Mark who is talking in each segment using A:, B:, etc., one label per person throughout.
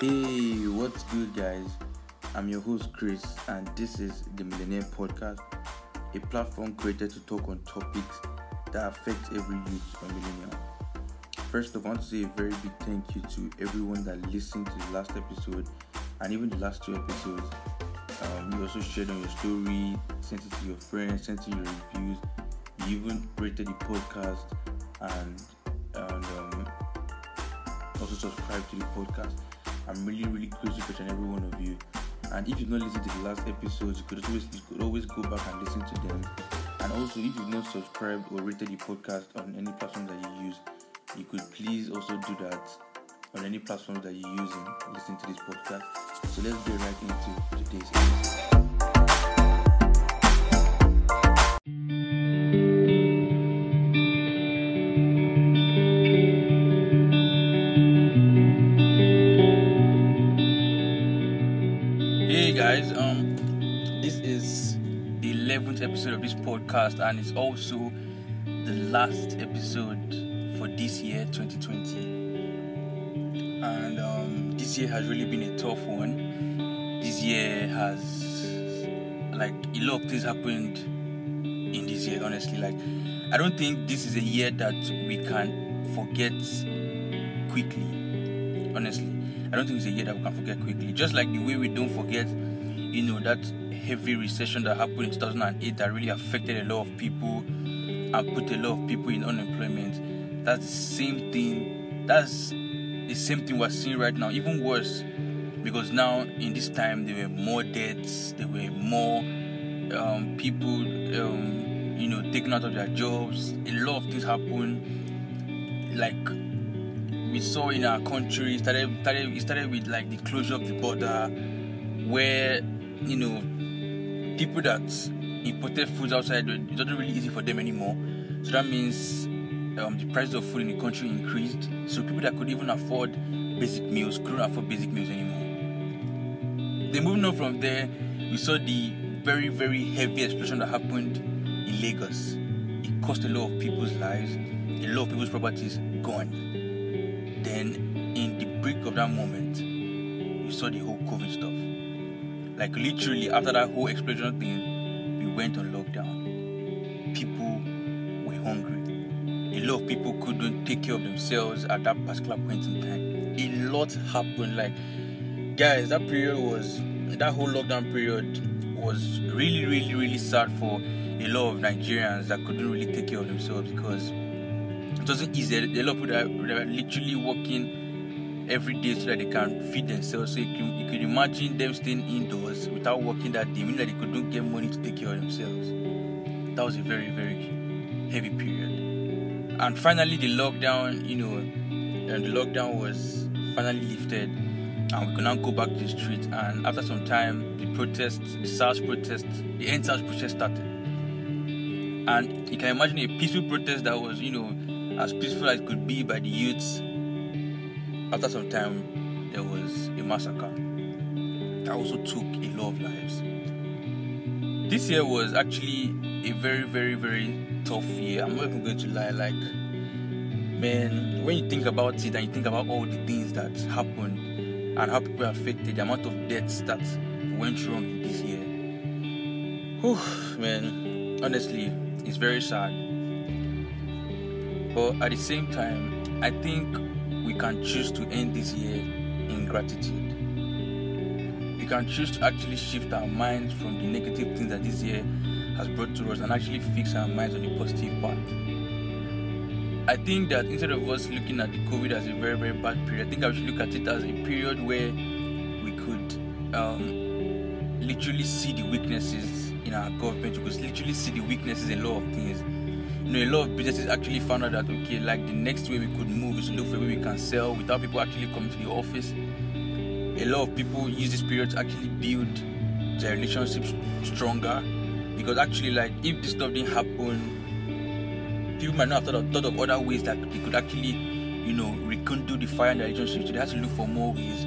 A: Hey, what's good, guys? I'm your host, Chris, and this is the Millenaire Podcast, a platform created to talk on topics that affect every youth or millennial. First of all, I want to say a very big thank you to everyone that listened to the last episode and even the last two episodes. Um, you also shared on your story, sent it to your friends, sent in your reviews. You even rated the podcast and, and um, also subscribe to the podcast. I'm really, really grateful and every one of you. And if you've not listened to the last episodes, you could always you could always go back and listen to them. And also, if you've not subscribed or rated the podcast on any platform that you use, you could please also do that on any platform that you're using. Listen to this podcast. So let's get right into podcast, and it's also the last episode for this year, 2020. And um, this year has really been a tough one. This year has, like, a lot of things happened in this year, honestly. Like, I don't think this is a year that we can forget quickly, honestly. I don't think it's a year that we can forget quickly. Just like the way we don't forget, you know, that heavy recession that happened in 2008 that really affected a lot of people and put a lot of people in unemployment. That's the same thing. That's the same thing we're seeing right now, even worse. Because now in this time there were more deaths, there were more um, people, um, you know, taken out of their jobs. A lot of things happened. Like we saw in our country started started it started with like the closure of the border where you know people that imported foods outside it wasn't really easy for them anymore. So that means um, the price of food in the country increased. So people that could even afford basic meals couldn't afford basic meals anymore. Then moving on from there we saw the very very heavy explosion that happened in lagos. It cost a lot of people's lives. A lot of people's properties gone. Then in the break of that moment we saw the whole covid stuff like literally after that whole explosion thing we went on lockdown. People were hungry. A lot of people couldn't take care of themselves at that particular point in time. A lot happened. Like guys that period was that whole lockdown period was really really really sad for a lot of nigerians that couldn't really take care of themselves because it wasn't easy. A lot of people that were literally working every day so that they can feed themselves. So you can, you can imagine them staying indoors without working that day, meaning that they couldn't get money to take care of themselves. That was a very, very heavy period. And finally, the lockdown, you know, and the lockdown was finally lifted, and we could now go back to the streets. And after some time, the protests, the SARS protest, the end SARS protest started. And you can imagine a peaceful protest that was, you know, as peaceful as it could be by the youths, after some time there was a massacre that also took a lot of lives. This year was actually a very, very, very tough year. I'm not even going to lie. Like, man, when you think about it and you think about all the things that happened and how people were affected, the amount of deaths that went wrong in this year, whew, man, honestly, it's very sad. But at the same time, I think we can choose to end this year in gratitude. We can choose to actually shift our minds from the negative things that this year has brought to us and actually fix our minds on the positive part. I think that instead of us looking at the COVID as a very, very bad period, I think I should look at it as a period where we could um, literally see the weaknesses in our government. We could literally see the weaknesses in a lot of things you know, a lot of businesses actually found out that okay, like the next way we could move is to look for where we can sell without people actually coming to the office. A lot of people use this period to actually build their relationships stronger because actually, like, if this stuff didn't happen, people might not have thought of, thought of other ways that they could actually, you know, rekindle the fire in their relationships. So they have to look for more ways.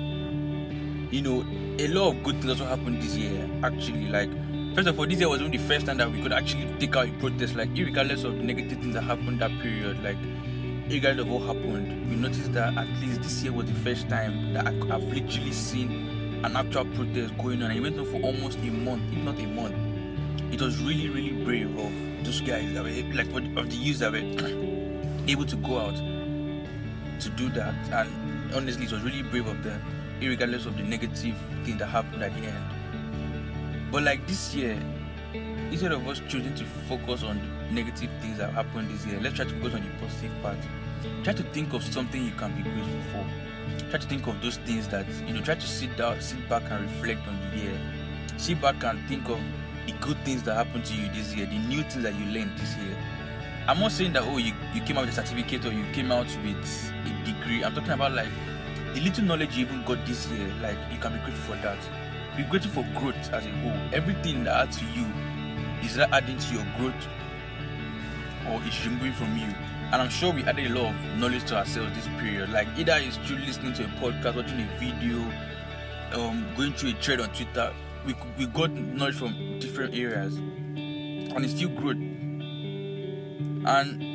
A: You know, a lot of good things also happened this year. Actually, like First of all, this year was only the first time that we could actually take out a protest, like regardless of the negative things that happened that period. Like regardless of what happened, we noticed that at least this year was the first time that I, have literally seen an actual protest going on. And it went on for almost a month, if not a month. It was really, really brave of those guys that were like of the youth that were able to go out to do that. And honestly, it was really brave of them, regardless of the negative thing that happened at the end. But like this year, instead of us choosing to focus on negative things that happened this year, let's try to focus on the positive part. Try to think of something you can be grateful for. Try to think of those things that you know. Try to sit down, sit back, and reflect on the year. Sit back and think of the good things that happened to you this year, the new things that you learned this year. I'm not saying that oh you, you came out with a certificate or you came out with a degree. I'm talking about like the little knowledge you even got this year. Like you can be grateful for that. Be grateful for growth as a whole. Everything that adds to you is that adding to your growth or is removing from you? And I'm sure we added a lot of knowledge to ourselves this period. Like either it's through listening to a podcast, watching a video, um, going through a thread on Twitter. We we got knowledge from different areas, and it's still growth. And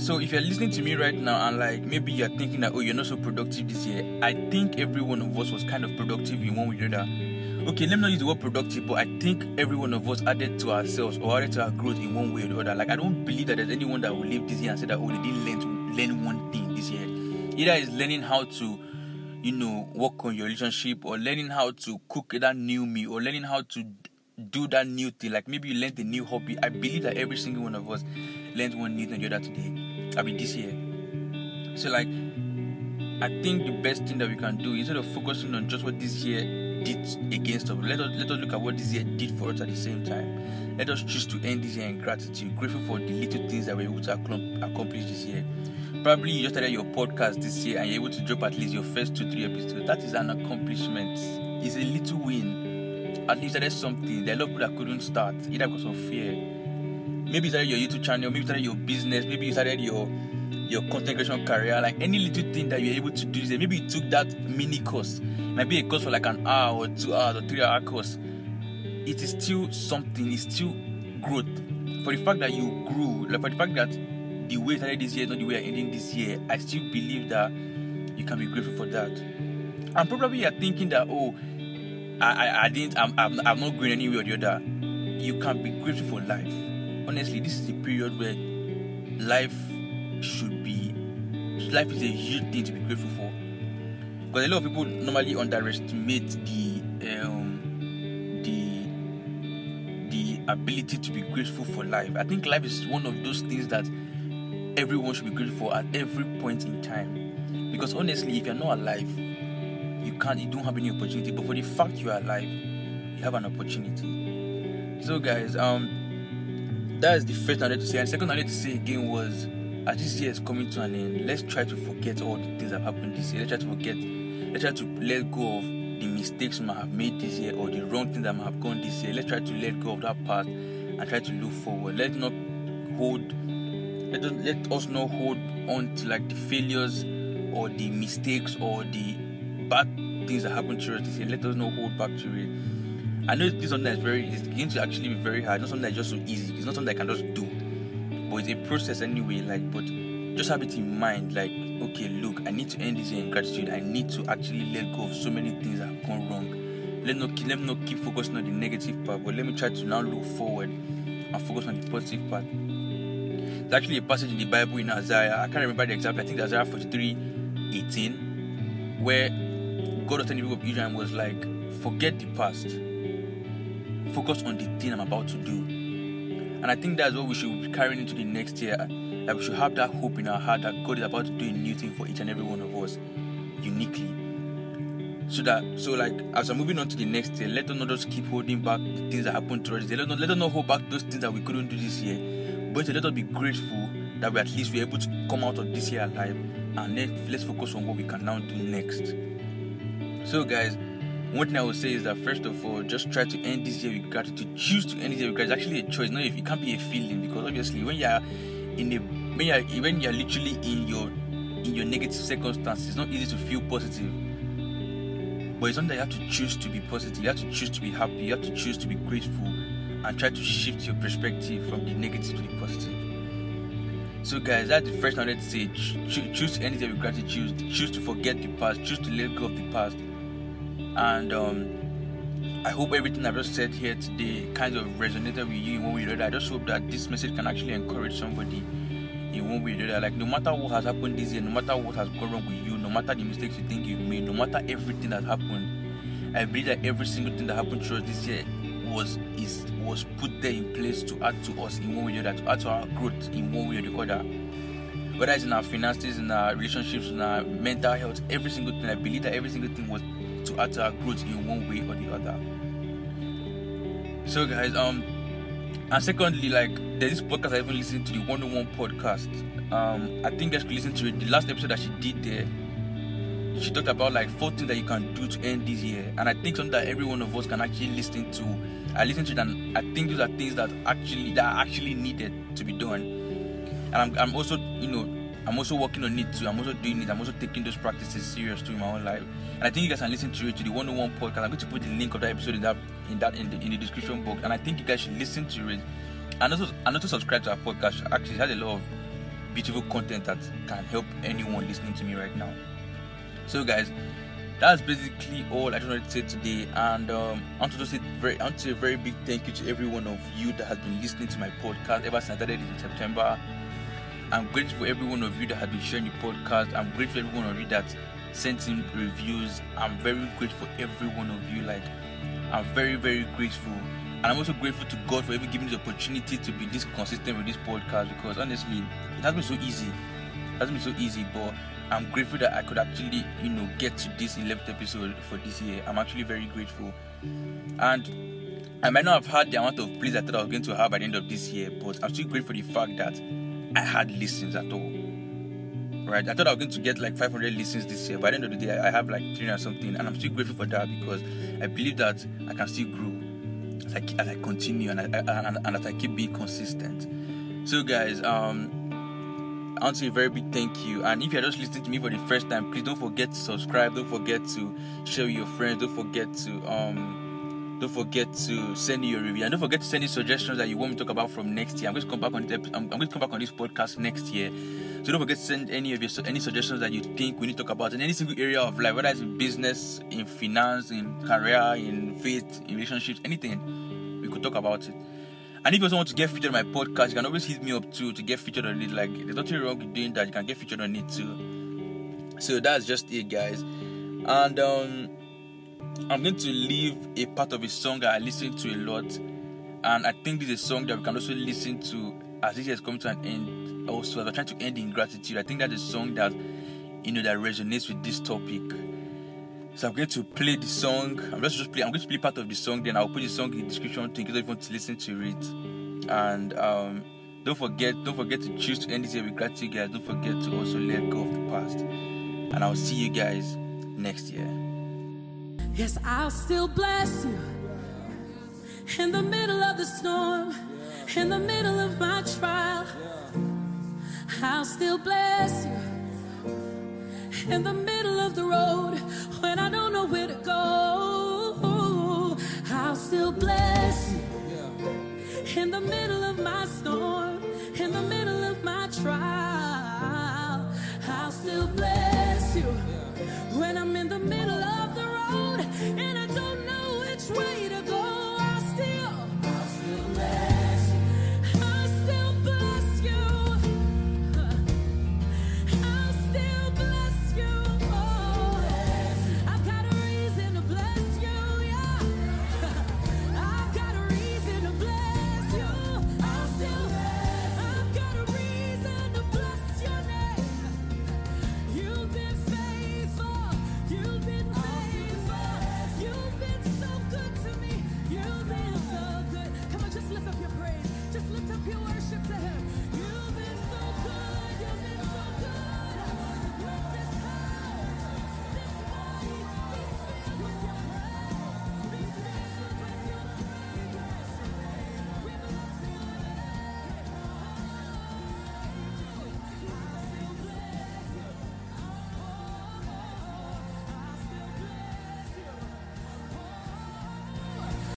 A: so if you're listening to me right now and like maybe you're thinking that oh you're not so productive this year, I think every one of us was kind of productive in one way or the other okay, let me not use the word productive, but I think every one of us added to ourselves or added to our growth in one way or the other. Like I don't believe that there's anyone that will live this year and say that oh they didn't learn to learn one thing this year. Either is learning how to, you know, work on your relationship or learning how to cook that new meal or learning how to do that new thing. Like maybe you learned a new hobby. I believe that every single one of us learned one new thing the other today. I mean this year. So like I think the best thing that we can do instead of focusing on just what this year did against us. Let us let us look at what this year did for us at the same time. Let us choose to end this year in gratitude, grateful for the little things that we were able to accomplish this year. Probably you just started your podcast this year and you're able to drop at least your first two, three episodes. That is an accomplishment. It's a little win. At least there's something. There are a lot of people that couldn't start, either because of fear. Maybe you started your YouTube channel, maybe you started your business, maybe you started your your content creation career, like any little thing that you're able to do. Maybe you took that mini course maybe a course for like an hour or two hours or three hour course, it is still something, it's still growth. For the fact that you grew, like for the fact that the way started this year is not the way I ending this year, I still believe that you can be grateful for that. And probably you're thinking that, oh, I, I, I didn't, I'm, I'm, I'm not going anywhere or the other. You can be grateful for life. Honestly, this is a period where life should be, life is a huge thing to be grateful for because a lot of people normally underestimate the um, the the ability to be grateful for life. I think life is one of those things that everyone should be grateful for at every point in time. Because honestly, if you're not alive, you can't, you don't have any opportunity. But for the fact you are alive, you have an opportunity. So, guys, um, that is the first I wanted to say. And second I wanted to say again was, as this year is coming to an end, let's try to forget all the things that happened this year. Let's try to forget Let's try to let go of the mistakes we might have made this year or the wrong things that might have gone this year. Let's try to let go of that past and try to look forward. Let's not hold let us, let us not hold on to like the failures or the mistakes or the bad things that happened to us this year. Let us not hold back to it. I know this is something that's very it's going to actually be very hard, not something that's just so easy. It's not something I can just do. But it's a process anyway, like but just have it in mind, like okay, look, I need to end this year in gratitude. I need to actually let go of so many things that have gone wrong. Let not let me not keep focusing on the negative part, but let me try to now look forward and focus on the positive part. There's actually a passage in the Bible in Isaiah. I can't remember the exact. I think Isaiah 43, 18, where God was telling the people of Israel was like, forget the past, focus on the thing I'm about to do. And I think that's what we should be carrying into the next year that we should have that hope in our heart that God is about to do a new thing for each and every one of us uniquely. So that so like as I'm moving on to the next year, let us not just keep holding back the things that happened to us. Let us not, let us not hold back those things that we couldn't do this year. But let us be grateful that we at least were able to come out of this year alive and let, let's focus on what we can now do next. So guys, one thing I would say is that first of all, just try to end this year with gratitude. Choose to end this year with gratitude. Actually a choice. No, if it can't be a feeling because obviously when you are in a when you're when you're literally in your in your negative circumstances, it's not easy to feel positive. But it's something that you have to choose to be positive. You have to choose to be happy. You have to choose to be grateful, and try to shift your perspective from the negative to the positive. So, guys, that's the first thing I wanted to say. Cho- choose to end year with gratitude. Choose to forget the past. Choose to let go of the past. And um, I hope everything I've just said here today kind of resonated with you in one way or the other. I just hope that this message can actually encourage somebody in one way or the other. Like, no matter what has happened this year, no matter what has gone wrong with you, no matter the mistakes you think you've made, no matter everything that happened, I believe that every single thing that happened to us this year was is was put there in place to add to us in one way or the other, to add to our growth in one way or the other. Whether it's in our finances, in our relationships, in our mental health, every single thing, I believe that every single thing was to add to our growth in one way or the other. So guys, um and secondly, like there's this podcast I even listened to the 101 podcast. Um, I think I should listen to it. The last episode that she did there, she talked about like four things that you can do to end this year, and I think something that every one of us can actually listen to. I listened to it, and I think those are things that actually that are actually needed to be done. And I'm, I'm also, you know, I'm also working on it too. I'm also doing it. I'm also taking those practices serious too in my own life. And I think you guys can listen to it to the 101 podcast. I'm going to put the link of that episode in that in that in the, in the description box. And I think you guys should listen to it. And also and also subscribe to our podcast. Actually, it has a lot of beautiful content that can help anyone listening to me right now. So guys, that's basically all I just wanted to say today. And um, I want to just say very, I want to say a very big thank you to every one of you that has been listening to my podcast ever since I started in September. I'm grateful for every one of you that has been sharing the podcast. I'm grateful for every one of you that sent in reviews. I'm very grateful for every one of you. Like, I'm very, very grateful. And I'm also grateful to God for even giving me the opportunity to be this consistent with this podcast because honestly, it has been so easy. It has been so easy, but I'm grateful that I could actually, you know, get to this 11th episode for this year. I'm actually very grateful. And I might not have had the amount of plays I thought I was going to have by the end of this year, but I'm still grateful for the fact that I had listens at all. Right? I thought I was going to get like 500 listens this year. By the end of the day, I have like 300 something, and I'm still grateful for that because I believe that I can still grow as I, as I continue and, I, and, and as I keep being consistent. So, guys, um, I want to say a very big thank you. And if you're just listening to me for the first time, please don't forget to subscribe. Don't forget to share with your friends. Don't forget to um don't forget to send your review. And don't forget to send me suggestions that you want me to talk about from next year. I'm going to come back on I'm, I'm going to come back on this podcast next year. So don't forget to send any of your any suggestions that you think we need to talk about in any single area of life, whether it's in business, in finance, in career, in faith, in relationships, anything. We could talk about it. And if you also want to get featured on my podcast, you can always hit me up too to get featured on it. Like there's nothing wrong with doing that. You can get featured on it too. So that's just it, guys. And um, I'm going to leave a part of a song that I listen to a lot, and I think this is a song that we can also listen to as this has come to an end. Also, as we're trying to end in gratitude, I think that's a song that you know that resonates with this topic. So I'm going to play the song. I'm just just play. I'm going to play part of the song. Then I'll put the song in the description in case you want to listen to it. And um, don't forget, don't forget to choose to end this year with gratitude, guys. Don't forget to also let go of the past. And I'll see you guys next year.
B: Yes, I'll still bless you in the middle of the storm, in the middle of my trial. I'll still bless you in the middle of the road when I don't know where to go. I'll still bless you in the middle of my storm, in the middle of my trial. I'll still worship, worship to Him. You